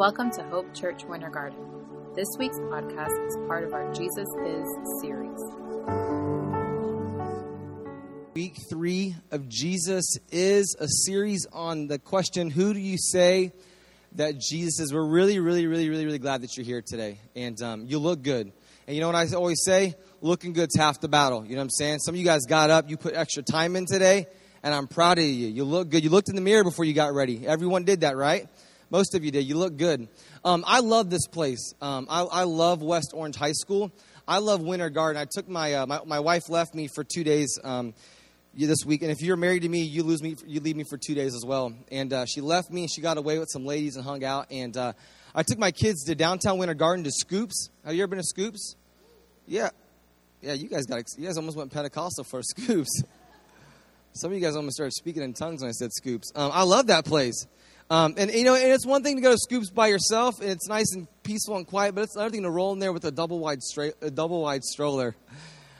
Welcome to Hope Church Winter Garden. This week's podcast is part of our Jesus Is series. Week three of Jesus is a series on the question, Who do you say that Jesus is? We're really, really, really, really, really glad that you're here today. And um, you look good. And you know what I always say? Looking good's half the battle. You know what I'm saying? Some of you guys got up, you put extra time in today, and I'm proud of you. You look good. You looked in the mirror before you got ready. Everyone did that, right? Most of you did. You look good. Um, I love this place. Um, I, I, love West Orange High School. I love Winter Garden. I took my, uh, my, my wife left me for two days um, this week, and if you're married to me, you lose me. You leave me for two days as well. And uh, she left me. She got away with some ladies and hung out. And uh, I took my kids to downtown Winter Garden to Scoops. Have you ever been to Scoops? Yeah, yeah. You guys got. You guys almost went Pentecostal for Scoops. Some of you guys almost started speaking in tongues when I said Scoops. Um, I love that place. Um, and you know, and it's one thing to go to Scoops by yourself, and it's nice and peaceful and quiet. But it's another thing to roll in there with a double wide straight, a double wide stroller.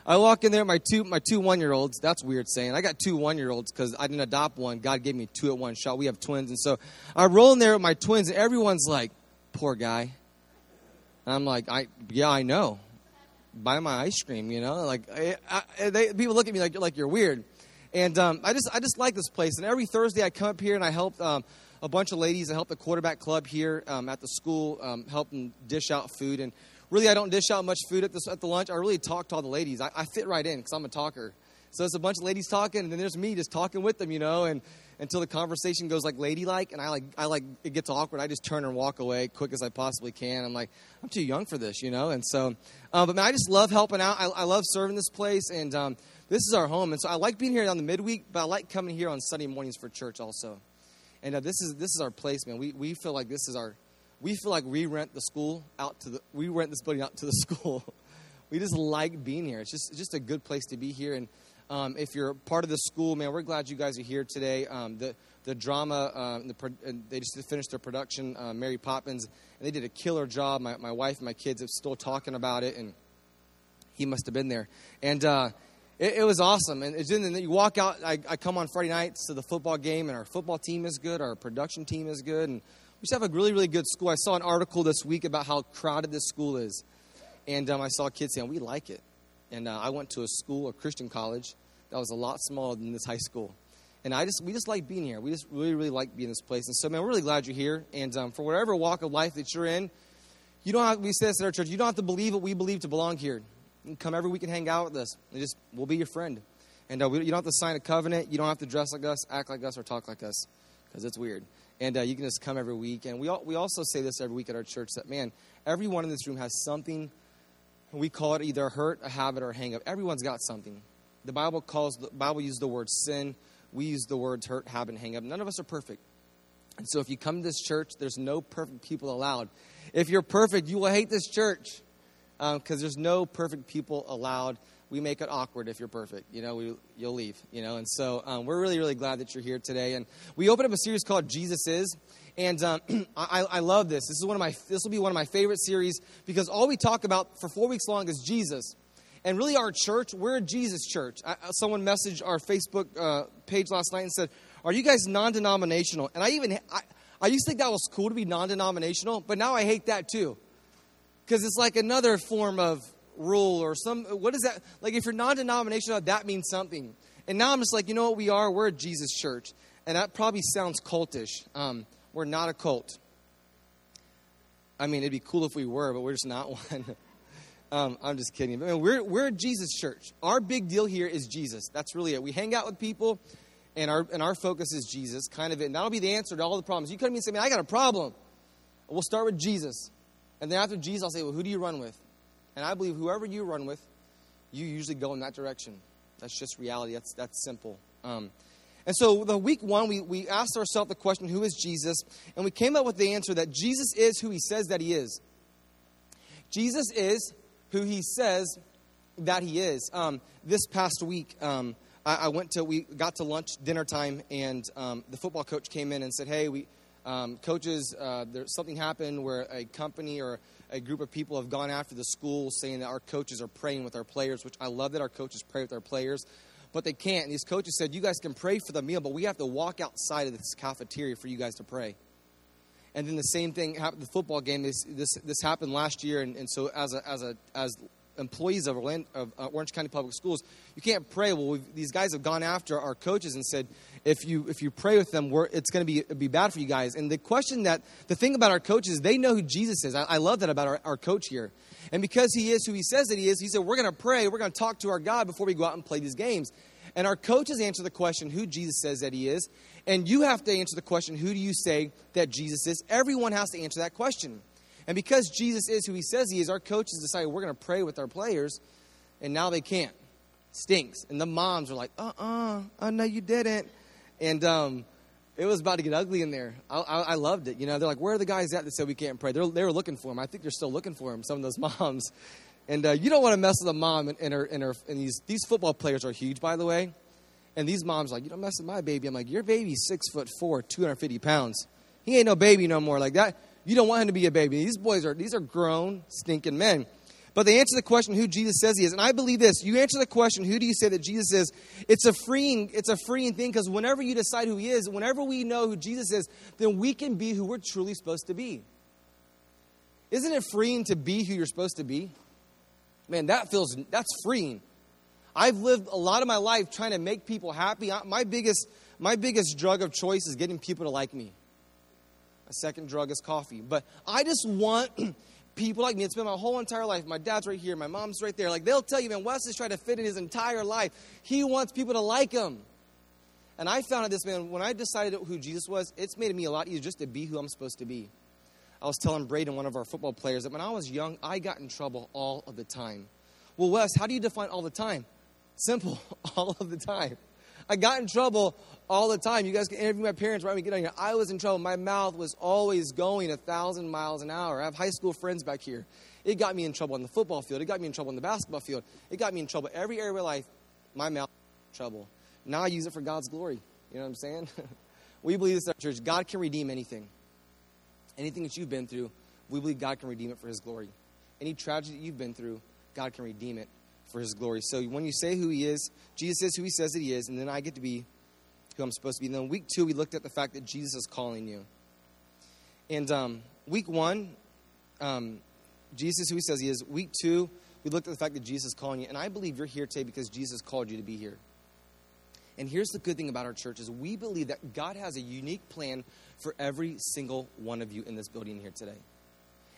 I walk in there, my two my two one year olds. That's weird saying. I got two one year olds because I didn't adopt one. God gave me two at one shot. We have twins, and so I roll in there with my twins, and everyone's like, "Poor guy." And I'm like, "I yeah, I know. Buy my ice cream, you know." Like I, I, they, people look at me like like you're weird, and um, I just I just like this place. And every Thursday I come up here and I help. Um, a bunch of ladies that help the quarterback club here um, at the school, um, dish out food. And really, I don't dish out much food at the, at the lunch. I really talk to all the ladies. I, I fit right in because I'm a talker. So it's a bunch of ladies talking, and then there's me just talking with them, you know, and until the conversation goes like ladylike, and I like I like it gets awkward. I just turn and walk away quick as I possibly can. I'm like I'm too young for this, you know, and so. Um, but man, I just love helping out. I, I love serving this place, and um, this is our home. And so I like being here on the midweek, but I like coming here on Sunday mornings for church also. And uh, this is this is our place, man. We we feel like this is our we feel like we rent the school out to the we rent this building out to the school. we just like being here. It's just it's just a good place to be here. And um, if you're part of the school, man, we're glad you guys are here today. Um, the the drama, um, the, they just finished their production, uh, Mary Poppins, and they did a killer job. My, my wife and my kids are still talking about it, and he must have been there. And uh, it, it was awesome. And then you walk out, I, I come on Friday nights to the football game, and our football team is good, our production team is good, and we just have a really, really good school. I saw an article this week about how crowded this school is. And um, I saw kids saying, we like it. And uh, I went to a school, a Christian college, that was a lot smaller than this high school. And I just, we just like being here. We just really, really like being in this place. And so, man, we're really glad you're here. And um, for whatever walk of life that you're in, you don't have, we say this at our church, you don't have to believe what we believe to belong here come every week and hang out with us. And just we'll be your friend. And uh, we, you don't have to sign a covenant. You don't have to dress like us, act like us, or talk like us, because it's weird. And uh, you can just come every week. And we all, we also say this every week at our church that man, everyone in this room has something. We call it either a hurt, a habit, or a hang up. Everyone's got something. The Bible calls the Bible uses the word sin. We use the words hurt, habit, hang up. None of us are perfect. And so if you come to this church, there's no perfect people allowed. If you're perfect, you will hate this church because um, there's no perfect people allowed. We make it awkward if you're perfect. You know, we, you'll leave. You know, and so um, we're really, really glad that you're here today. And we opened up a series called Jesus Is, and um, I, I love this. This is one of my. This will be one of my favorite series because all we talk about for four weeks long is Jesus. And really, our church, we're a Jesus church. I, someone messaged our Facebook uh, page last night and said, "Are you guys non-denominational?" And I even I, I used to think that was cool to be non-denominational, but now I hate that too because it's like another form of rule or some what is that? Like if you're non-denominational that means something. And now i'm just like you know what we are? We're a jesus church. And that probably sounds cultish. Um, we're not a cult. I mean it'd be cool if we were but we're just not one. Um, i'm just kidding. But we're, we're a jesus church. Our big deal here is jesus. That's really it. We hang out with people and our, and our focus is jesus kind of it. And that'll be the answer to all the problems. You come to me and say man i got a problem. We'll start with jesus and then after Jesus, I'll say, well, who do you run with? And I believe whoever you run with, you usually go in that direction. That's just reality. That's, that's simple. Um, and so the week one, we, we asked ourselves the question, who is Jesus? And we came up with the answer that Jesus is who he says that he is. Jesus is who he says that he is. Um, this past week, um, I, I, went to, we got to lunch, dinner time, and um, the football coach came in and said, hey, we, um, coaches, uh, there's something happened where a company or a group of people have gone after the school saying that our coaches are praying with our players, which I love that our coaches pray with our players, but they can't. And these coaches said, You guys can pray for the meal, but we have to walk outside of this cafeteria for you guys to pray. And then the same thing happened. The football game. This this, this happened last year, and, and so as a as a as employees of, Orlando, of uh, Orange County Public Schools, you can't pray. Well, these guys have gone after our coaches and said, if you if you pray with them, it's going to be be bad for you guys. And the question that the thing about our coaches, they know who Jesus is. I, I love that about our, our coach here. And because he is who he says that he is, he said, we're going to pray. We're going to talk to our God before we go out and play these games. And our coaches answer the question who Jesus says that he is. And you have to answer the question who do you say that Jesus is? Everyone has to answer that question. And because Jesus is who he says he is, our coaches decided we're going to pray with our players, and now they can't. Stinks. And the moms are like, uh uh-uh, uh, oh, no, you didn't. And um, it was about to get ugly in there. I, I, I, loved it. You know, they're like, where are the guys at that said we can't pray? They're, they were looking for him. I think they're still looking for him, some of those moms. And uh, you don't want to mess with a mom and, her, and, her, and these, these football players are huge, by the way. And these moms like, you don't mess with my baby. I'm like, your baby's six foot four, 250 pounds. He ain't no baby no more. Like that, you don't want him to be a baby. These boys are, these are grown, stinking men. But they answer the question who Jesus says he is. And I believe this. You answer the question, who do you say that Jesus is? It's a freeing, it's a freeing thing because whenever you decide who he is, whenever we know who Jesus is, then we can be who we're truly supposed to be. Isn't it freeing to be who you're supposed to be? Man, that feels that's freeing. I've lived a lot of my life trying to make people happy. My biggest, my biggest drug of choice is getting people to like me. My second drug is coffee. But I just want people like me. It's been my whole entire life. My dad's right here. My mom's right there. Like they'll tell you, man, Wes is trying to fit in his entire life. He wants people to like him. And I found out this, man, when I decided who Jesus was, it's made me a lot easier just to be who I'm supposed to be. I was telling Braden, one of our football players, that when I was young, I got in trouble all of the time. Well, Wes, how do you define all the time? Simple, all of the time. I got in trouble all the time. You guys can interview my parents right when we get on here. I was in trouble. My mouth was always going a thousand miles an hour. I have high school friends back here. It got me in trouble on the football field. It got me in trouble on the basketball field. It got me in trouble every area of my life. My mouth trouble. Now I use it for God's glory. You know what I'm saying? we believe this at our church. God can redeem anything. Anything that you've been through, we believe God can redeem it for His glory. Any tragedy that you've been through, God can redeem it for his glory. So when you say who he is, Jesus is who he says that he is, and then I get to be who I'm supposed to be. And then week two, we looked at the fact that Jesus is calling you. And um, week one, um, Jesus who he says he is. Week two, we looked at the fact that Jesus is calling you. And I believe you're here today because Jesus called you to be here. And here's the good thing about our church is we believe that God has a unique plan for every single one of you in this building here today.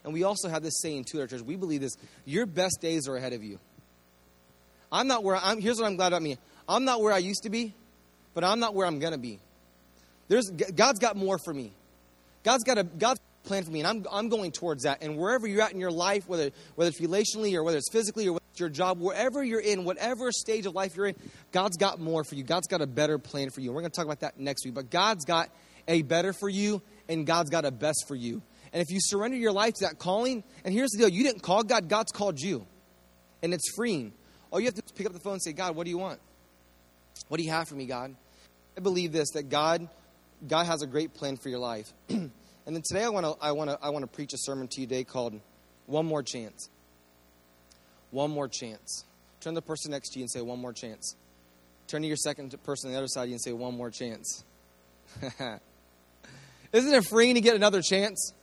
And we also have this saying to our church. We believe this: your best days are ahead of you. I'm not where I'm. Here's what I'm glad about me. I'm not where I used to be, but I'm not where I'm gonna be. There's God's got more for me. God's got a God's plan for me, and I'm I'm going towards that. And wherever you're at in your life, whether whether it's relationally or whether it's physically or whether it's your job, wherever you're in, whatever stage of life you're in, God's got more for you. God's got a better plan for you. We're gonna talk about that next week. But God's got a better for you, and God's got a best for you. And if you surrender your life to that calling, and here's the deal: you didn't call God, God's called you, and it's freeing. All you have to do is pick up the phone and say, God, what do you want? What do you have for me, God? I believe this that God, God has a great plan for your life. and then today I want to I want to I want to preach a sermon to you today called One More Chance. One more chance. Turn to the person next to you and say, One more chance. Turn to your second person on the other side of you and say, One more chance. Isn't it freeing to get another chance?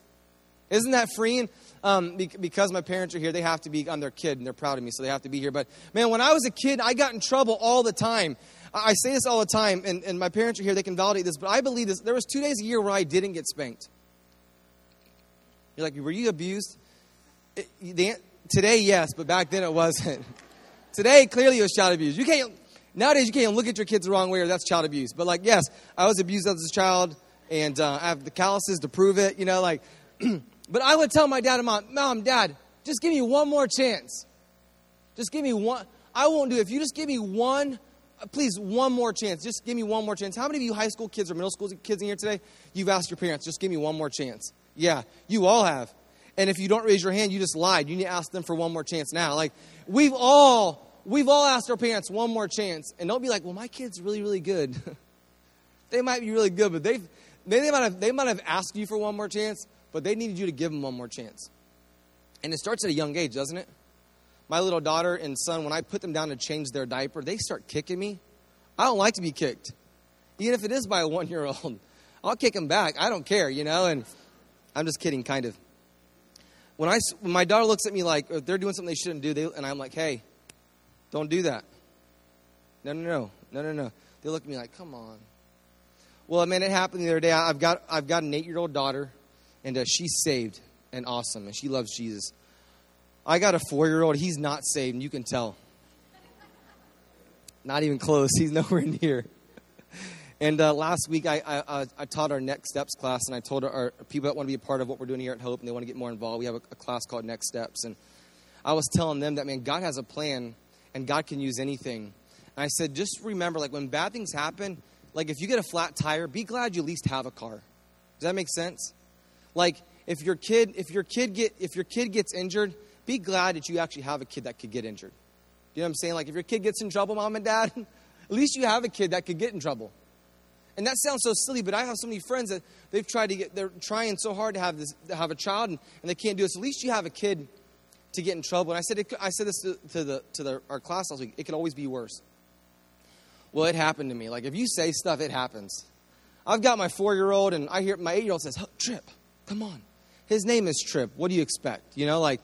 Isn't that freeing? Um, because my parents are here, they have to be on their kid, and they're proud of me, so they have to be here. But man, when I was a kid, I got in trouble all the time. I say this all the time, and, and my parents are here, they can validate this, but I believe this. There was two days a year where I didn't get spanked. You're like, were you abused? It, the, today, yes, but back then it wasn't. today, clearly it was child abuse. You can't, nowadays, you can't look at your kids the wrong way or that's child abuse. But like, yes, I was abused as a child, and uh, I have the calluses to prove it, you know, like, But I would tell my dad and mom, Mom, Dad, just give me one more chance. Just give me one. I won't do it. If you just give me one, please, one more chance. Just give me one more chance. How many of you high school kids or middle school kids in here today, you've asked your parents, just give me one more chance? Yeah, you all have. And if you don't raise your hand, you just lied. You need to ask them for one more chance now. Like, we've all, we've all asked our parents one more chance. And don't be like, well, my kid's really, really good. they might be really good, but they've, they might have, they might have asked you for one more chance, but they needed you to give them one more chance. And it starts at a young age, doesn't it? My little daughter and son, when I put them down to change their diaper, they start kicking me. I don't like to be kicked, even if it is by a one year old. I'll kick them back. I don't care, you know. And I'm just kidding, kind of. When, I, when my daughter looks at me like they're doing something they shouldn't do, they, and I'm like, hey, don't do that. No, no, no, no, no, no. They look at me like, come on. Well, I mean, it happened the other day. I've got, I've got an eight year old daughter, and uh, she's saved and awesome, and she loves Jesus. I got a four year old. He's not saved, and you can tell. Not even close. He's nowhere near. And uh, last week, I, I, I, taught our Next Steps class, and I told our, people that want to be a part of what we're doing here at Hope and they want to get more involved. We have a, a class called Next Steps, and I was telling them that man, God has a plan, and God can use anything. And I said, just remember, like when bad things happen, like if you get a flat tire, be glad you at least have a car. Does that make sense? Like if your kid, if your kid get, if your kid gets injured, be glad that you actually have a kid that could get injured. You know what I'm saying? Like if your kid gets in trouble, mom and dad, at least you have a kid that could get in trouble. And that sounds so silly, but I have so many friends that they've tried to get, they're trying so hard to have this, to have a child, and, and they can't do it. At least you have a kid to get in trouble. And I said, it, I said this to, to the to the, our class last week. It could always be worse. Well, it happened to me. Like if you say stuff, it happens. I've got my four year old, and I hear my eight year old says, "Trip, come on." His name is Trip. What do you expect? You know, like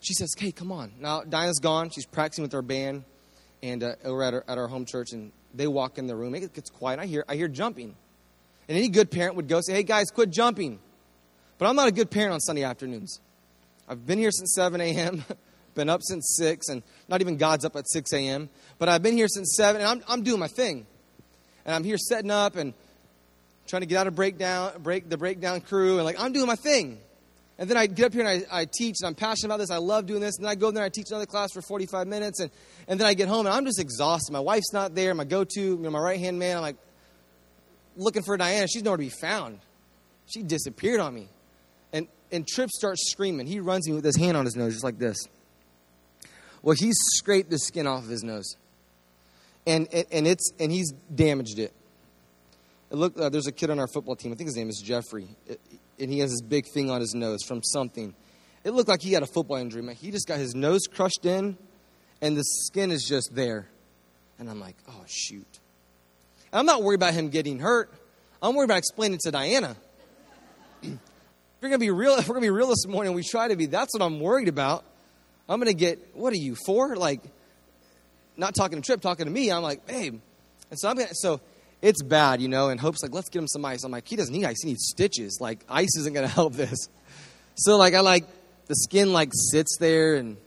she says, "Hey, come on." Now Dinah's gone. She's practicing with her band, and uh, we're at our, at our home church, and they walk in the room. It gets quiet. I hear, I hear jumping. And any good parent would go say, hey, guys, quit jumping. But I'm not a good parent on Sunday afternoons. I've been here since 7 a.m., been up since 6, and not even God's up at 6 a.m., but I've been here since 7, and I'm, I'm doing my thing. And I'm here setting up and trying to get out of breakdown, break the breakdown crew, and like, I'm doing my thing. And then I get up here and I, I teach, and I'm passionate about this. I love doing this. And then I go there and I teach another class for 45 minutes. And, and then I get home and I'm just exhausted. My wife's not there. My go to, you know, my right hand man, I'm like looking for Diana. She's nowhere to be found. She disappeared on me. And, and Trip starts screaming. He runs me with his hand on his nose, just like this. Well, he's scraped the skin off of his nose. And, and, and, it's, and he's damaged it. Look, uh, there's a kid on our football team. I think his name is Jeffrey. It, and he has this big thing on his nose from something. It looked like he had a football injury, man. He just got his nose crushed in, and the skin is just there. And I'm like, oh, shoot. And I'm not worried about him getting hurt. I'm worried about explaining to Diana. we're gonna be real, if we're gonna be real this morning, we try to be. That's what I'm worried about. I'm gonna get. What are you for? Like, not talking to Trip, talking to me. I'm like, babe. And so I'm gonna. So it's bad, you know, and Hope's like, let's get him some ice. I'm like, he doesn't need ice, he needs stitches. Like, ice isn't going to help this. So, like, I like, the skin, like, sits there, and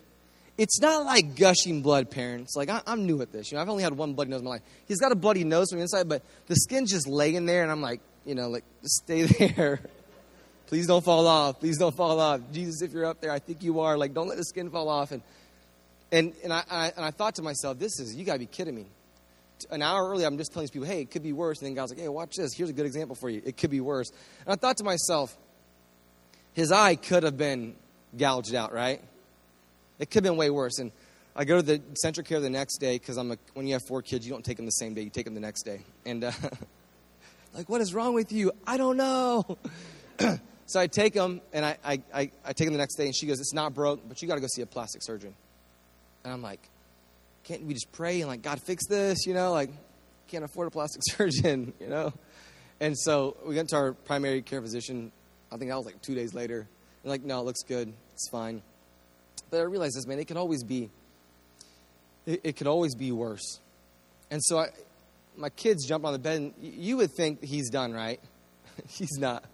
it's not like gushing blood, parents. Like, I, am new at this. You know, I've only had one bloody nose in my life. He's got a bloody nose from the inside, but the skin's just laying there, and I'm like, you know, like, stay there. Please don't fall off. Please don't fall off. Jesus, if you're up there, I think you are. Like, don't let the skin fall off. And, and, and, I, I and I thought to myself, this is, you got to be kidding me an hour earlier, I'm just telling these people, hey, it could be worse. And then God's like, hey, watch this. Here's a good example for you. It could be worse. And I thought to myself, his eye could have been gouged out, right? It could have been way worse. And I go to the central care the next day because I'm a, when you have four kids, you don't take them the same day, you take them the next day. And uh, like, what is wrong with you? I don't know. so I take them and I, I, I, I take them the next day, and she goes, it's not broke, but you got to go see a plastic surgeon. And I'm like, can't we just pray and like God fix this? You know, like can't afford a plastic surgeon. You know, and so we went to our primary care physician. I think that was like two days later. And like, no, it looks good. It's fine. But I realized this, man. It could always be. It, it could always be worse. And so I, my kids jump on the bed, and you would think he's done, right? he's not.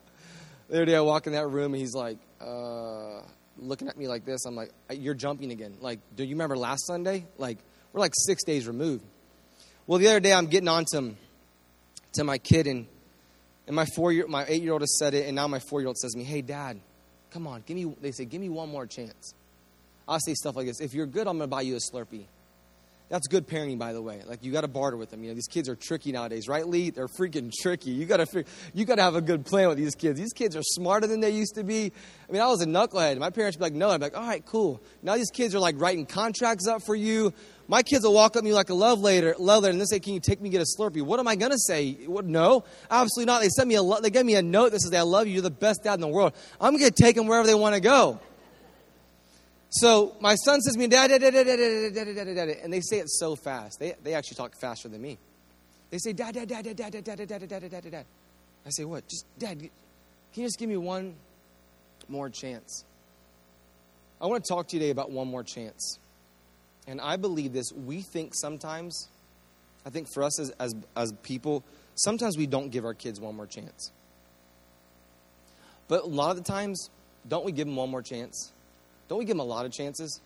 The other day I walk in that room, and he's like, uh, looking at me like this. I'm like, you're jumping again. Like, do you remember last Sunday? Like, we're like six days removed. Well, the other day I'm getting on to, to my kid, and, and my four year, my eight year old has said it, and now my four year old says to me, Hey, dad, come on, give me, they say, give me one more chance. I'll say stuff like this If you're good, I'm to buy you a Slurpee. That's good parenting, by the way. Like you got to barter with them. You know, these kids are tricky nowadays, right, Lee? They're freaking tricky. You got to you got to have a good plan with these kids. These kids are smarter than they used to be. I mean, I was a knucklehead. My parents would be like, "No," I'd be like, "All right, cool." Now these kids are like writing contracts up for you. My kids will walk up to me like a love letter, love letter, and they say, "Can you take me get a Slurpee?" What am I gonna say? What, no, absolutely not. They sent me a they gave me a note that says, "I love you. You're the best dad in the world." I'm gonna take them wherever they want to go. So my son says to me, dad, dad, dad, dad, dad, dad, dad, dad, and they say it so fast. They, they actually talk faster than me. They say, dad, dad, dad, dad, dad, dad, dad, dad, dad, dad, dad, dad. I say, what? Just, dad, can you just give me one, more chance. I want to talk to you today about one more chance. And I believe this. We think sometimes, I think for us as, as, as people, sometimes we don't give our kids one more chance. But a lot of the times, don't we give them one more chance? Don't we give them a lot of chances?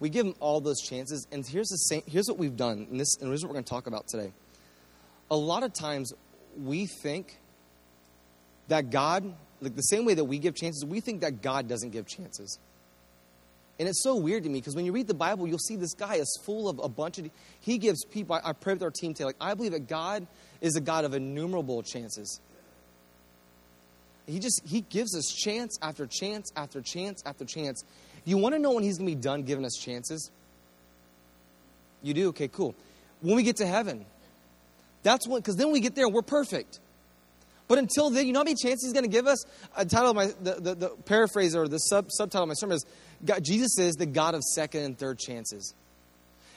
We give them all those chances. And here's, the same, here's what we've done, and, this, and here's what we're going to talk about today. A lot of times, we think that God, like the same way that we give chances, we think that God doesn't give chances. And it's so weird to me because when you read the Bible, you'll see this guy is full of a bunch of. He gives people. I, I pray with our team today. Like I believe that God is a God of innumerable chances. He just he gives us chance after chance after chance after chance. You want to know when he's going to be done giving us chances? You do? Okay, cool. When we get to heaven. That's when, because then we get there and we're perfect. But until then, you know how many chances he's going to give us? A title of my, the, the, the paraphrase or the sub, subtitle of my sermon is God, Jesus is the God of second and third chances.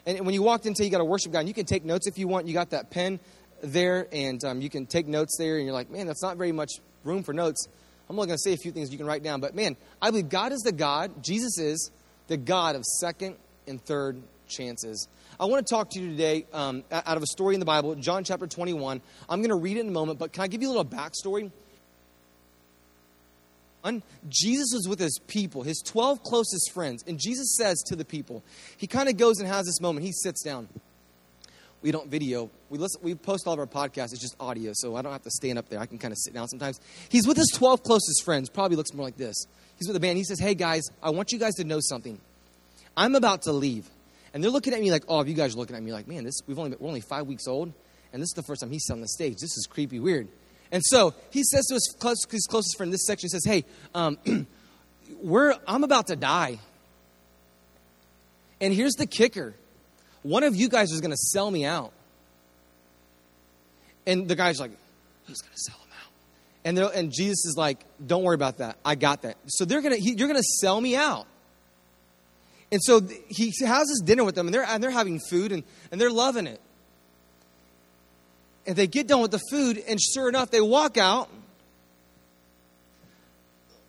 And when you walked in into, you got to worship God. And you can take notes if you want. You got that pen there, and um, you can take notes there. And you're like, man, that's not very much room for notes. I'm only going to say a few things you can write down. But man, I believe God is the God, Jesus is the God of second and third chances. I want to talk to you today um, out of a story in the Bible, John chapter 21. I'm going to read it in a moment, but can I give you a little backstory? Jesus was with his people, his 12 closest friends, and Jesus says to the people, he kind of goes and has this moment. He sits down we don't video. We listen, we post all of our podcasts. It's just audio, so I don't have to stand up there. I can kind of sit down sometimes. He's with his 12 closest friends. Probably looks more like this. He's with the band. He says, "Hey guys, I want you guys to know something. I'm about to leave." And they're looking at me like, "Oh, you guys are looking at me like, man, this we've only been, we're only five weeks old, and this is the first time he's on the stage. This is creepy, weird." And so he says to his, close, his closest friend, this section, says, "Hey, um, we're I'm about to die." And here's the kicker one of you guys is going to sell me out. And the guy's like, who's going to sell him out? And, and Jesus is like, don't worry about that. I got that. So they're gonna, he, you're going to sell me out. And so he has this dinner with them, and they're, and they're having food, and, and they're loving it. And they get done with the food, and sure enough, they walk out.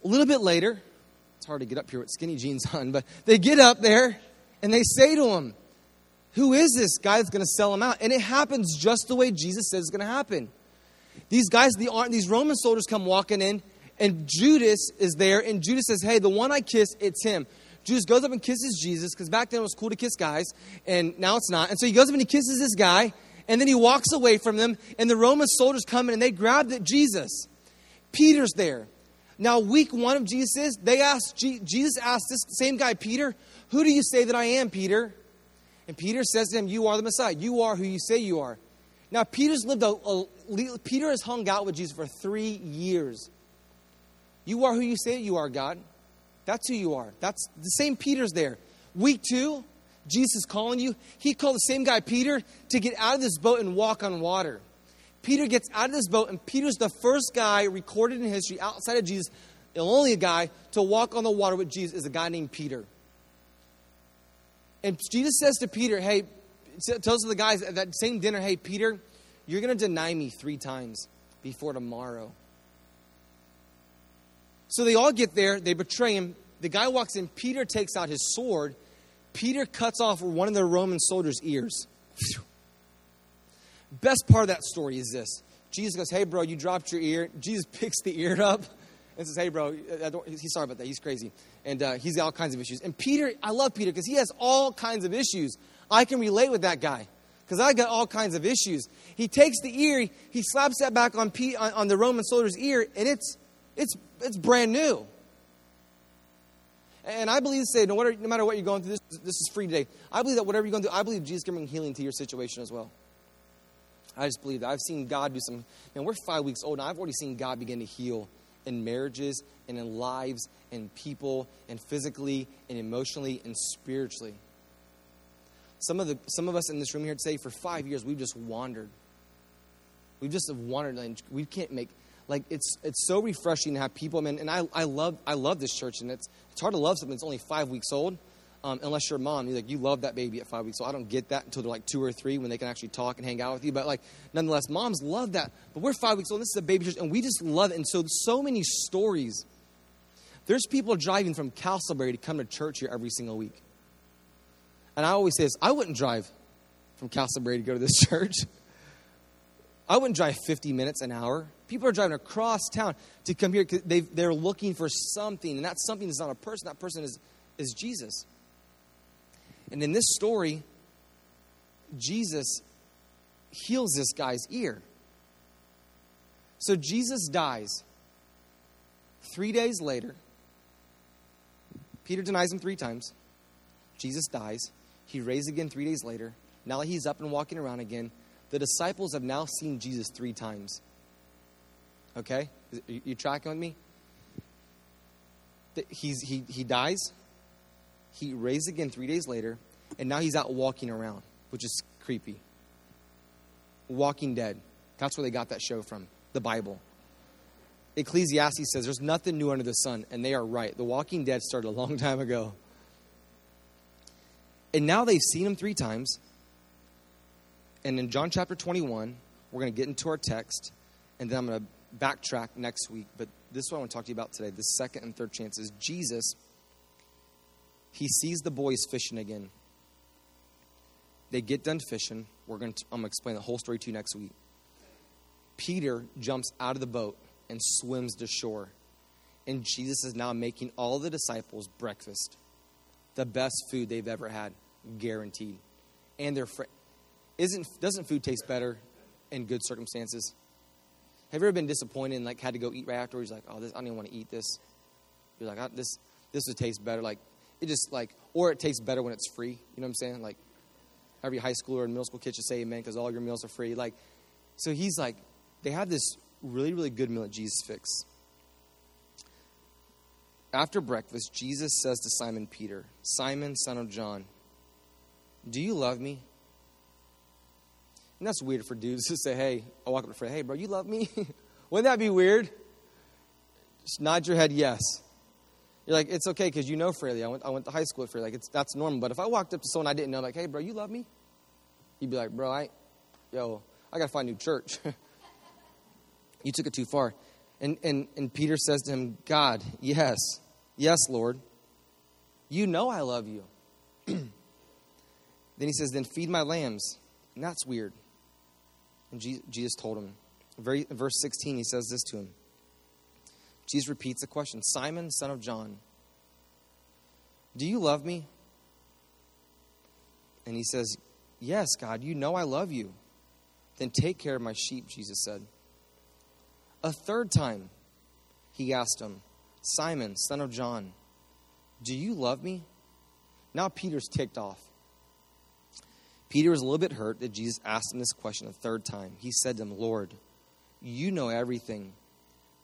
A little bit later, it's hard to get up here with skinny jeans on, but they get up there and they say to him, who is this guy that's going to sell him out? And it happens just the way Jesus says it's going to happen. These guys, the, these Roman soldiers come walking in, and Judas is there, and Judas says, Hey, the one I kiss, it's him. Judas goes up and kisses Jesus, because back then it was cool to kiss guys, and now it's not. And so he goes up and he kisses this guy, and then he walks away from them, and the Roman soldiers come in and they grab Jesus. Peter's there. Now, week one of Jesus, they asked, Jesus asked this same guy, Peter, Who do you say that I am, Peter? And Peter says to him, You are the Messiah. You are who you say you are. Now, Peter's lived a, a, Peter has hung out with Jesus for three years. You are who you say you are, God. That's who you are. That's the same Peter's there. Week two, Jesus is calling you. He called the same guy, Peter, to get out of this boat and walk on water. Peter gets out of this boat, and Peter's the first guy recorded in history outside of Jesus, the only guy to walk on the water with Jesus is a guy named Peter. And Jesus says to Peter, hey, tells the guys at that same dinner, hey, Peter, you're going to deny me three times before tomorrow. So they all get there, they betray him. The guy walks in, Peter takes out his sword. Peter cuts off one of the Roman soldiers' ears. Best part of that story is this Jesus goes, Hey, bro, you dropped your ear. Jesus picks the ear up and says, Hey, bro, he's sorry about that. He's crazy and uh, he's got all kinds of issues. And Peter, I love Peter because he has all kinds of issues. I can relate with that guy because I got all kinds of issues. He takes the ear, he slaps that back on, on, on the Roman soldier's ear, and it's, it's, it's brand new. And I believe, say, no matter, no matter what you're going through, this, this is free today. I believe that whatever you're going through, I believe Jesus can bring healing to your situation as well. I just believe that. I've seen God do some, man, we're five weeks old, and I've already seen God begin to heal in marriages and in lives and people and physically and emotionally and spiritually. Some of, the, some of us in this room here today, for five years, we've just wandered. We've just wandered, and we can't make like it's it's so refreshing to have people. I mean, and I, I love I love this church, and it's it's hard to love something that's only five weeks old, um, unless you're a mom. You like you love that baby at five weeks. old I don't get that until they're like two or three when they can actually talk and hang out with you. But like nonetheless, moms love that. But we're five weeks old. This is a baby church, and we just love it. And so so many stories There's people driving from Casselberry to come to church here every single week. And I always say this I wouldn't drive from Casselberry to go to this church. I wouldn't drive 50 minutes an hour. People are driving across town to come here because they're looking for something, and that something is not a person. That person is, is Jesus. And in this story, Jesus heals this guy's ear. So Jesus dies. Three days later, Peter denies him three times. Jesus dies. He raised again three days later. Now that he's up and walking around again. The disciples have now seen Jesus three times. Okay? You tracking with me? He's, he, he dies. He raised again three days later. And now he's out walking around, which is creepy. Walking Dead. That's where they got that show from, the Bible. Ecclesiastes says there's nothing new under the sun, and they are right. The Walking Dead started a long time ago. And now they've seen him three times. And in John chapter 21, we're going to get into our text, and then I'm going to backtrack next week. But this is what I want to talk to you about today the second and third chances. Jesus, he sees the boys fishing again. They get done fishing. We're going to, I'm going to explain the whole story to you next week. Peter jumps out of the boat and swims to shore. And Jesus is now making all the disciples breakfast. The best food they've ever had, guaranteed. And their fr- isn't doesn't food taste better in good circumstances? Have you ever been disappointed and like had to go eat right afterwards? He's like, oh, this, I don't even want to eat this. You're like, this this would taste better. Like, it just like, or it tastes better when it's free. You know what I'm saying? Like, every high schooler in middle school kid should say amen because all your meals are free. Like, so he's like, they have this really, really good meal that Jesus fix. After breakfast, Jesus says to Simon Peter, Simon, son of John, do you love me? And that's weird for dudes to say, hey, I walk up to a friend, hey, bro, you love me? Wouldn't that be weird? Just nod your head yes. You're like, it's okay because you know Fraley. I went, I went to high school at Fraley. Like, it's, that's normal. But if I walked up to someone I didn't know, like, hey, bro, you love me? You'd be like, bro, I, yo, I got to find a new church. You took it too far. And, and, and Peter says to him, God, yes, yes, Lord. You know I love you. then he says, Then feed my lambs. And that's weird. And Jesus told him. Very, verse 16, he says this to him. Jesus repeats the question Simon, son of John, do you love me? And he says, Yes, God, you know I love you. Then take care of my sheep, Jesus said. A third time, he asked him, Simon, son of John, do you love me? Now Peter's ticked off. Peter was a little bit hurt that Jesus asked him this question a third time. He said to him, Lord, you know everything.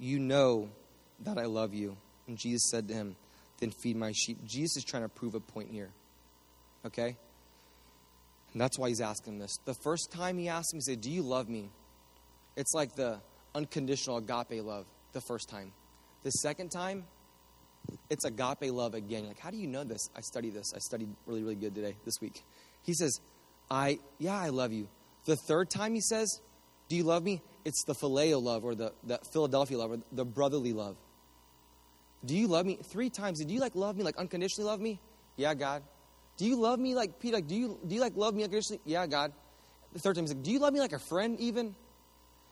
You know that I love you. And Jesus said to him, Then feed my sheep. Jesus is trying to prove a point here. Okay? And that's why he's asking this. The first time he asked him, he said, Do you love me? It's like the unconditional agape love the first time. The second time, it's agape love again. Like, how do you know this? I studied this. I studied really, really good today, this week. He says, I, yeah, I love you. The third time he says, Do you love me? It's the phileo love or the, the Philadelphia love or the brotherly love. Do you love me? Three times. Do you like love me, like unconditionally love me? Yeah, God. Do you love me like Peter? Like, do you do you like love me unconditionally? Yeah, God. The third time he's like, Do you love me like a friend even?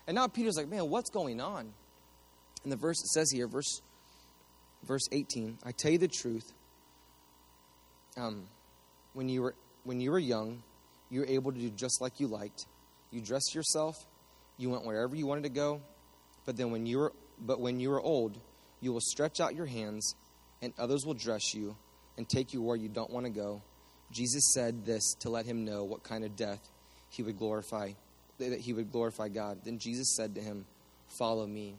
And now Peter's like, man, what's going on? And the verse it says here, verse verse 18, I tell you the truth. Um, when you were when you were young, you were able to do just like you liked. You dressed yourself, you went wherever you wanted to go. But then when you were but when you are old, you will stretch out your hands, and others will dress you and take you where you don't want to go. Jesus said this to let him know what kind of death he would glorify that he would glorify God. Then Jesus said to him, Follow me.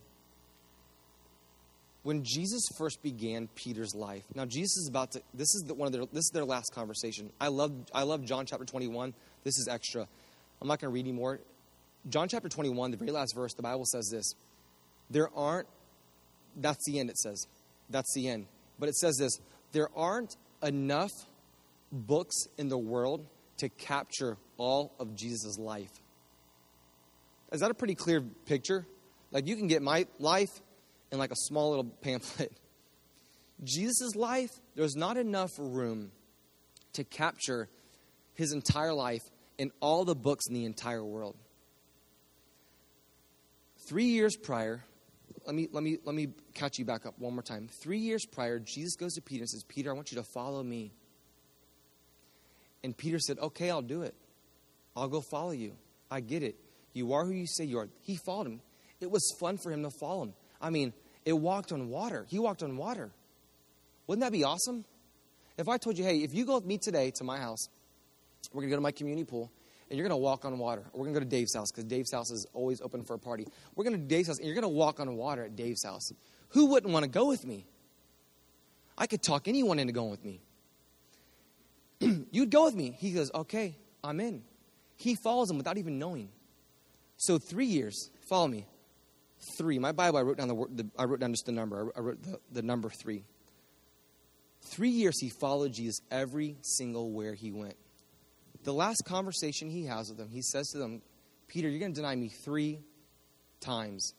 When Jesus first began Peter's life, now Jesus is about to. This is the, one of their. This is their last conversation. I love. I love John chapter twenty-one. This is extra. I'm not going to read anymore. John chapter twenty-one, the very last verse, the Bible says this: There aren't. That's the end. It says. That's the end. But it says this: There aren't enough books in the world to capture all of Jesus' life. Is that a pretty clear picture? Like you can get my life in like a small little pamphlet. Jesus' life, there's not enough room to capture his entire life in all the books in the entire world. Three years prior, let me, let, me, let me catch you back up one more time. Three years prior, Jesus goes to Peter and says, Peter, I want you to follow me. And Peter said, Okay, I'll do it. I'll go follow you. I get it. You are who you say you are. He followed him. It was fun for him to follow him. I mean, it walked on water. He walked on water. Wouldn't that be awesome? If I told you, hey, if you go with me today to my house, we're going to go to my community pool, and you're going to walk on water. We're going to go to Dave's house because Dave's house is always open for a party. We're going to Dave's house, and you're going to walk on water at Dave's house. Who wouldn't want to go with me? I could talk anyone into going with me. You'd go with me. He goes, okay, I'm in. He follows him without even knowing. So three years, follow me. Three. My Bible, I wrote down the, word, the I wrote down just the number. I wrote the, the number three. Three years he followed Jesus every single where he went. The last conversation he has with them, he says to them, Peter, you're going to deny me three times.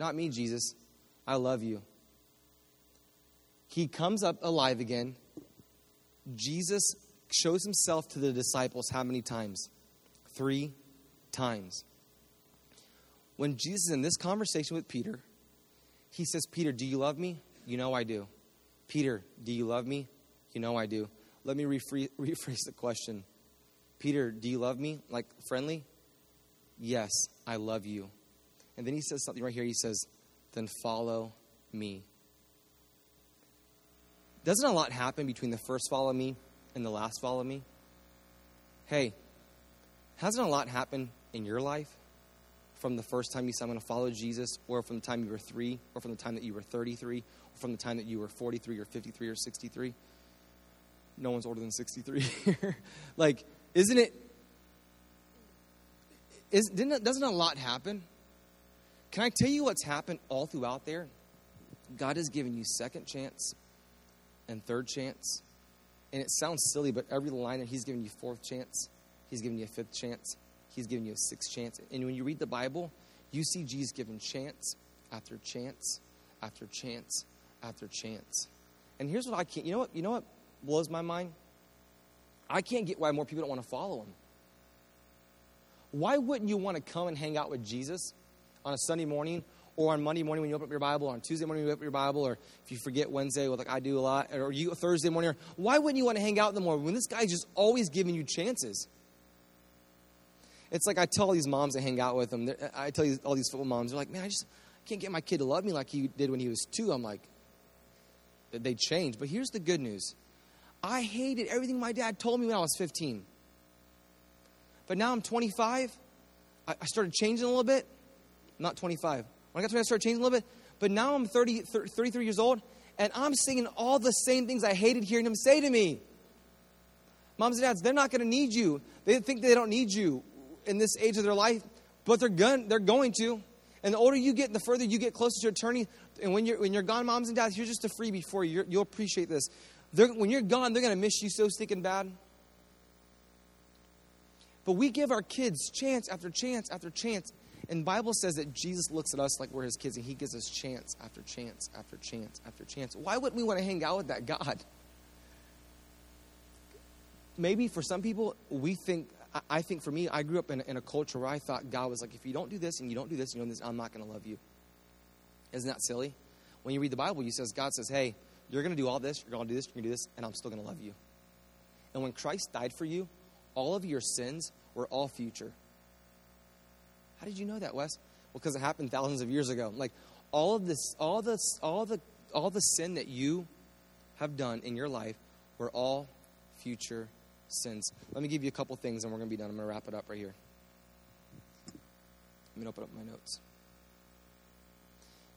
Not me, Jesus. I love you. He comes up alive again. Jesus shows himself to the disciples how many times? Three times. When Jesus is in this conversation with Peter, he says, Peter, do you love me? You know I do. Peter, do you love me? You know I do. Let me rephrase, rephrase the question. Peter, do you love me? Like friendly? Yes, I love you. And then he says something right here. He says, then follow me. Doesn't a lot happen between the first follow me and the last follow me? Hey, hasn't a lot happened in your life from the first time you said, I'm going to follow Jesus, or from the time you were three, or from the time that you were 33, or from the time that you were 43, or 53, or 63? No one's older than 63 here. like, isn't it? Is, didn't doesn't a lot happen? Can I tell you what's happened all throughout there? God has given you second chance and third chance. And it sounds silly, but every line that He's given you fourth chance, He's given you a fifth chance, He's given you a sixth chance. And when you read the Bible, you see Jesus given chance after chance after chance after chance. And here's what I can't. You know what? You know what blows my mind? I can't get why more people don't want to follow him. Why wouldn't you want to come and hang out with Jesus on a Sunday morning or on Monday morning when you open up your Bible, or on Tuesday morning when you open up your Bible, or if you forget Wednesday, well, like I do a lot, or you Thursday morning, why wouldn't you want to hang out in the morning when this guy's just always giving you chances? It's like I tell all these moms that hang out with them, I tell all these football moms, they're like, man, I just can't get my kid to love me like he did when he was two. I'm like, they changed. But here's the good news I hated everything my dad told me when I was 15. But now I'm 25. I started changing a little bit. I'm not 25. When I got to I started changing a little bit. But now I'm 30, 33 years old, and I'm singing all the same things I hated hearing him say to me. Moms and dads, they're not going to need you. They think they don't need you in this age of their life, but they're going, they're going to. And the older you get, the further you get closer to eternity. And when you're, when you're gone, moms and dads, here's just a freebie for you. you will appreciate this. They're, when you're gone, they're going to miss you so stinking bad. But we give our kids chance after chance after chance. And Bible says that Jesus looks at us like we're his kids and he gives us chance after chance after chance after chance. Why wouldn't we want to hang out with that God? Maybe for some people, we think, I think for me, I grew up in, in a culture where I thought God was like, if you don't do this and you don't do this and you don't do this, I'm not going to love you. Isn't that silly? When you read the Bible, you says, God says, hey, you're going to do all this, you're going to do this, you're going to do this, and I'm still going to love you. And when Christ died for you, all of your sins were all future. How did you know that, Wes? Well, because it happened thousands of years ago. Like all of this, all the, all the, all the sin that you have done in your life were all future sins. Let me give you a couple things, and we're going to be done. I'm going to wrap it up right here. Let me open up my notes.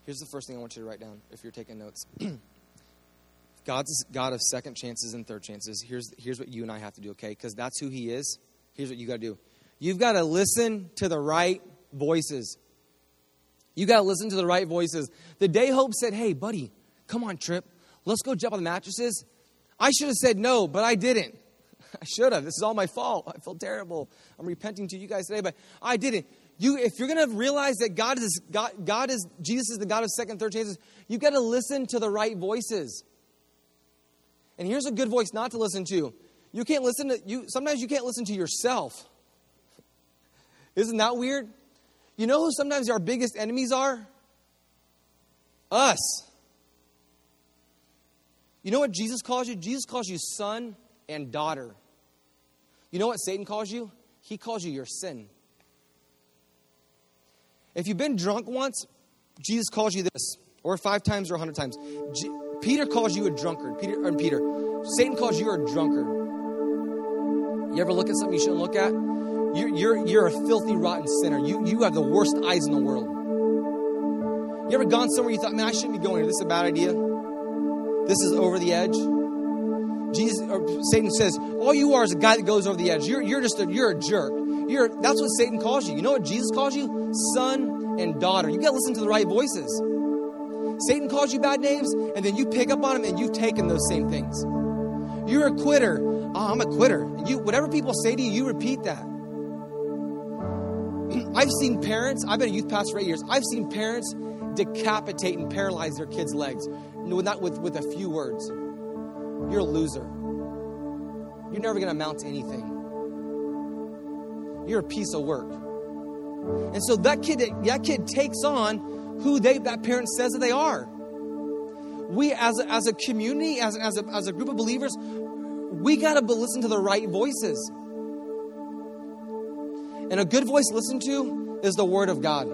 Here's the first thing I want you to write down if you're taking notes. God's God of second chances and third chances. Here's, here's what you and I have to do, okay? Because that's who He is. Here's what you got to do you've got to listen to the right voices. You got to listen to the right voices. The day Hope said, Hey, buddy, come on, Trip. Let's go jump on the mattresses. I should have said no, but I didn't. I should have. This is all my fault. I feel terrible. I'm repenting to you guys today, but I didn't. You, if you're going to realize that God is, God, God is, Jesus is the God of second, third chances, you've got to listen to the right voices. And here's a good voice not to listen to. You can't listen to, you, sometimes you can't listen to yourself. Isn't that weird? You know who sometimes our biggest enemies are? Us. You know what Jesus calls you? Jesus calls you son and daughter. You know what Satan calls you? He calls you your sin. If you've been drunk once, Jesus calls you this, or five times or a hundred times. Peter calls you a drunkard. Peter, or Peter, Satan calls you a drunkard. You ever look at something you shouldn't look at? You're, you're, you're a filthy, rotten sinner. You, you have the worst eyes in the world. You ever gone somewhere you thought, man, I shouldn't be going here. This is a bad idea. This is over the edge. Jesus or Satan says, all you are is a guy that goes over the edge. You're, you're just a, you're a jerk. You're, that's what Satan calls you. You know what Jesus calls you? Son and daughter. You got to listen to the right voices. Satan calls you bad names, and then you pick up on them and you've taken those same things. You're a quitter. Oh, I'm a quitter. You, whatever people say to you, you repeat that. I've seen parents, I've been a youth pastor for eight years, I've seen parents decapitate and paralyze their kids' legs, not with, with a few words. You're a loser. You're never going to amount to anything. You're a piece of work. And so that kid, that kid takes on who they, that parent says that they are. We, as a, as a community, as, as, a, as a group of believers, we got to listen to the right voices. And a good voice to listen to is the Word of God.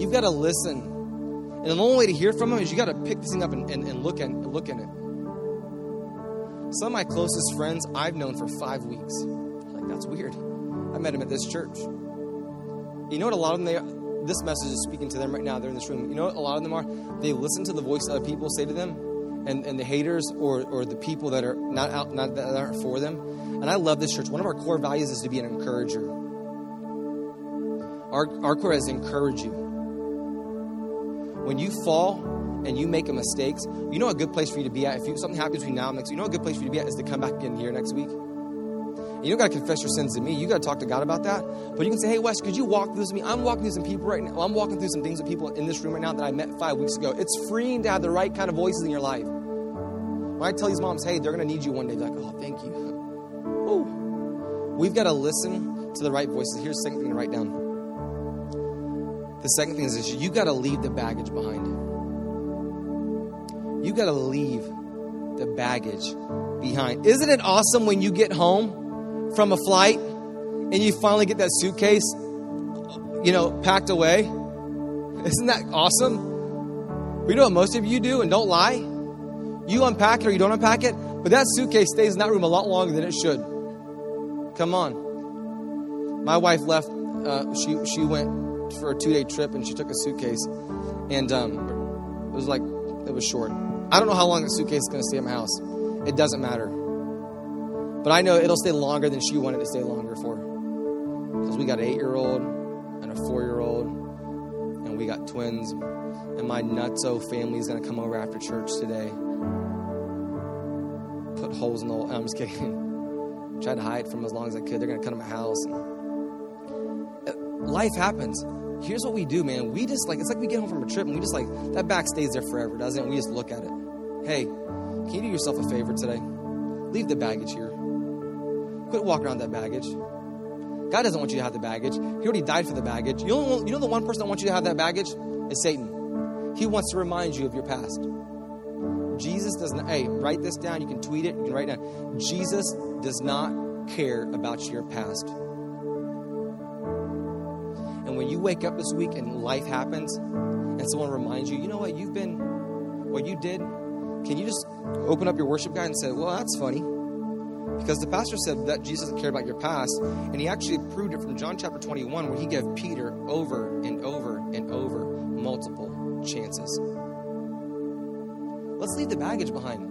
You've got to listen. And the only way to hear from Him is you got to pick this thing up and, and, and look, at, look at it. Some of my closest friends I've known for five weeks. Like, that's weird. I met him at this church. You know what a lot of them, they, this message is speaking to them right now. They're in this room. You know what a lot of them are? They listen to the voice other people say to them, and, and the haters or, or the people that are not out, not that aren't for them. And I love this church. One of our core values is to be an encourager. Our, our core is encourage you. When you fall and you make a mistakes, you know a good place for you to be at. If you, something happens between now and next, you know a good place for you to be at is to come back in here next week. You don't got to confess your sins to me. You got to talk to God about that. But you can say, hey, Wes, could you walk through this with me? I'm walking through some people right now. I'm walking through some things with people in this room right now that I met five weeks ago. It's freeing to have the right kind of voices in your life. When I tell these moms, hey, they're going to need you one day, they're like, oh, thank you. Ooh. We've got to listen to the right voices. Here's the second thing to write down. The second thing is this you got to leave the baggage behind. You got to leave the baggage behind. Isn't it awesome when you get home from a flight and you finally get that suitcase, you know, packed away. Isn't that awesome? We know what most of you do, and don't lie. You unpack it or you don't unpack it, but that suitcase stays in that room a lot longer than it should. Come on. My wife left. Uh, she she went for a two day trip and she took a suitcase, and um, it was like it was short. I don't know how long the suitcase is going to stay in my house. It doesn't matter. But I know it'll stay longer than she wanted to stay longer for. Because we got an eight year old and a four year old, and we got twins. And my nutso family is going to come over after church today. Put holes in the. I'm just kidding. Tried to hide from as long as I could. They're going to come to my house. Uh, life happens. Here's what we do, man. We just like, it's like we get home from a trip and we just like, that back stays there forever, doesn't it? We just look at it. Hey, can you do yourself a favor today? Leave the baggage here. Quit walking around that baggage. God doesn't want you to have the baggage. He already died for the baggage. You know, you know the one person that wants you to have that baggage is Satan. He wants to remind you of your past. Jesus does not, hey, write this down. You can tweet it. You can write it down. Jesus does not care about your past. And when you wake up this week and life happens and someone reminds you, you know what, you've been, what you did, can you just open up your worship guide and say, well, that's funny? Because the pastor said that Jesus doesn't care about your past, and he actually proved it from John chapter 21, where he gave Peter over and over and over multiple chances. Let's leave the baggage behind.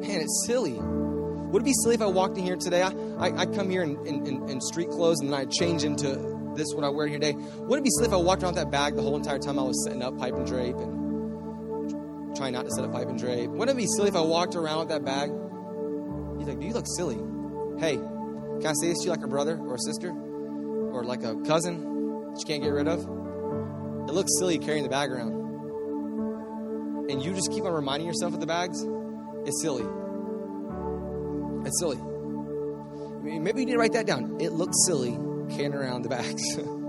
Man, it's silly. Would it be silly if I walked in here today? I, I, I come here in, in, in, street clothes and then I change into this, what I wear here today. Would it be silly if I walked around with that bag the whole entire time I was setting up pipe and drape and trying not to set a pipe and drape? Wouldn't it be silly if I walked around with that bag? He's like, "Do You look silly. Hey, can I say this to you like a brother or a sister or like a cousin? that you can't get rid of? It looks silly carrying the bag around. And you just keep on reminding yourself of the bags, it's silly. It's silly. Maybe you need to write that down. It looks silly carrying around the bags.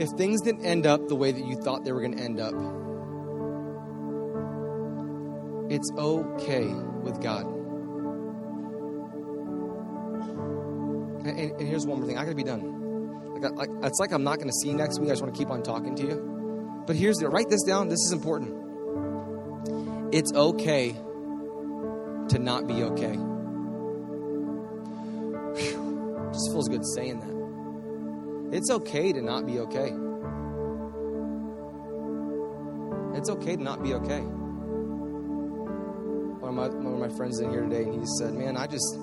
if things didn't end up the way that you thought they were going to end up, it's okay with God. And, and here's one more thing I got to be done. Like, like, it's like I'm not going to see you next week. I just want to keep on talking to you. But here's the write this down. This is important. It's okay to not be okay. Whew, just feels good saying that. It's okay to not be okay. It's okay to not be okay. One of my, one of my friends in here today, and he said, Man, I just,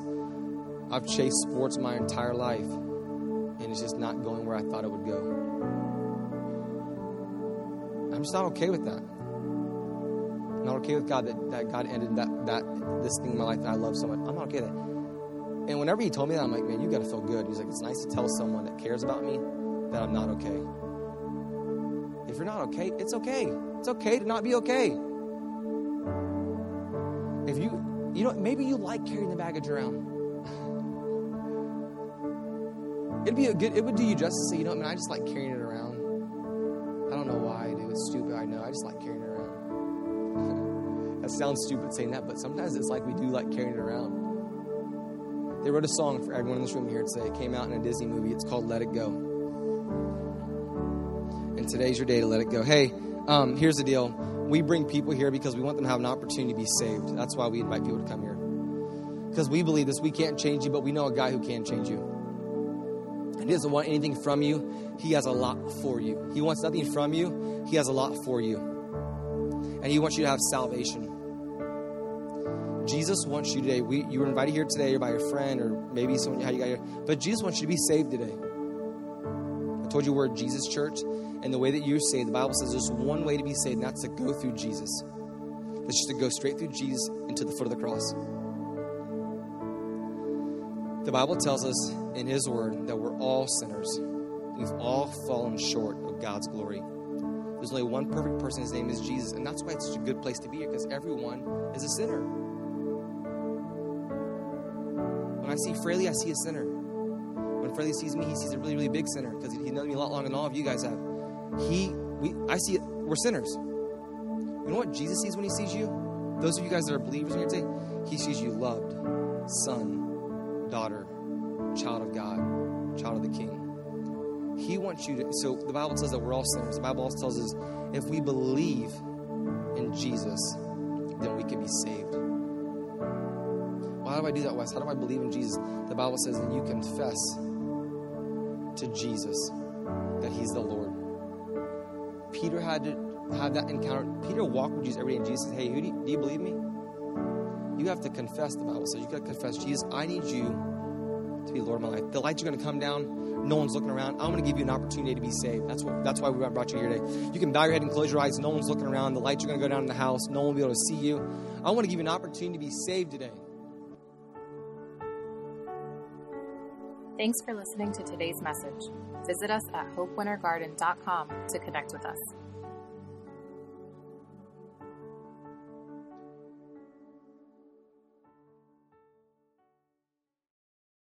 I've chased sports my entire life, and it's just not going where I thought it would go. I'm just not okay with that. I'm not okay with God that, that God ended that, that this thing in my life that I love so much. I'm not okay with that. And whenever he told me that, I'm like, man, you got to feel good. He's like, it's nice to tell someone that cares about me that I'm not okay. If you're not okay, it's okay. It's okay to not be okay. If you, you know, maybe you like carrying the baggage around. It'd be a good, it would do you justice you know, I mean, I just like carrying it around. I don't know why I do. It's stupid. I know. I just like carrying it around. that sounds stupid saying that, but sometimes it's like we do like carrying it around. They wrote a song for everyone in this room here today. It came out in a Disney movie. It's called Let It Go. And today's your day to let it go. Hey, um, here's the deal. We bring people here because we want them to have an opportunity to be saved. That's why we invite people to come here. Because we believe this. We can't change you, but we know a guy who can change you. And he doesn't want anything from you. He has a lot for you. He wants nothing from you. He has a lot for you. And he wants you to have salvation. Jesus wants you today. We, you were invited here today by your friend or maybe someone how you got here. But Jesus wants you to be saved today. I told you we're Jesus Church, and the way that you're saved, the Bible says there's one way to be saved, and that's to go through Jesus. That's just to go straight through Jesus into the foot of the cross. The Bible tells us in His Word that we're all sinners. We've all fallen short of God's glory. There's only one perfect person, his name is Jesus, and that's why it's such a good place to be here, because everyone is a sinner. When I see Fraley, I see a sinner. When Fraley sees me, he sees a really, really big sinner, because he knows me a lot longer than all of you guys have. He, we, I see it, we're sinners. You know what Jesus sees when he sees you? Those of you guys that are believers in here today, he sees you loved, son, daughter, child of God, child of the King. He wants you to. So the Bible tells that we're all sinners. The Bible also tells us if we believe in Jesus, then we can be saved. How do I do that, Wes? How do I believe in Jesus? The Bible says that you confess to Jesus that He's the Lord. Peter had to have that encounter. Peter walked with Jesus every day, and Jesus said, Hey, who do, you, do you believe me? You have to confess, the Bible says. You got to confess, Jesus, I need you to be Lord of my life. The lights are going to come down. No one's looking around. I'm going to give you an opportunity to be saved. That's what. That's why we brought you here today. You can bow your head and close your eyes. No one's looking around. The lights are going to go down in the house. No one will be able to see you. I want to give you an opportunity to be saved today. Thanks for listening to today's message. Visit us at hopewintergarden.com to connect with us.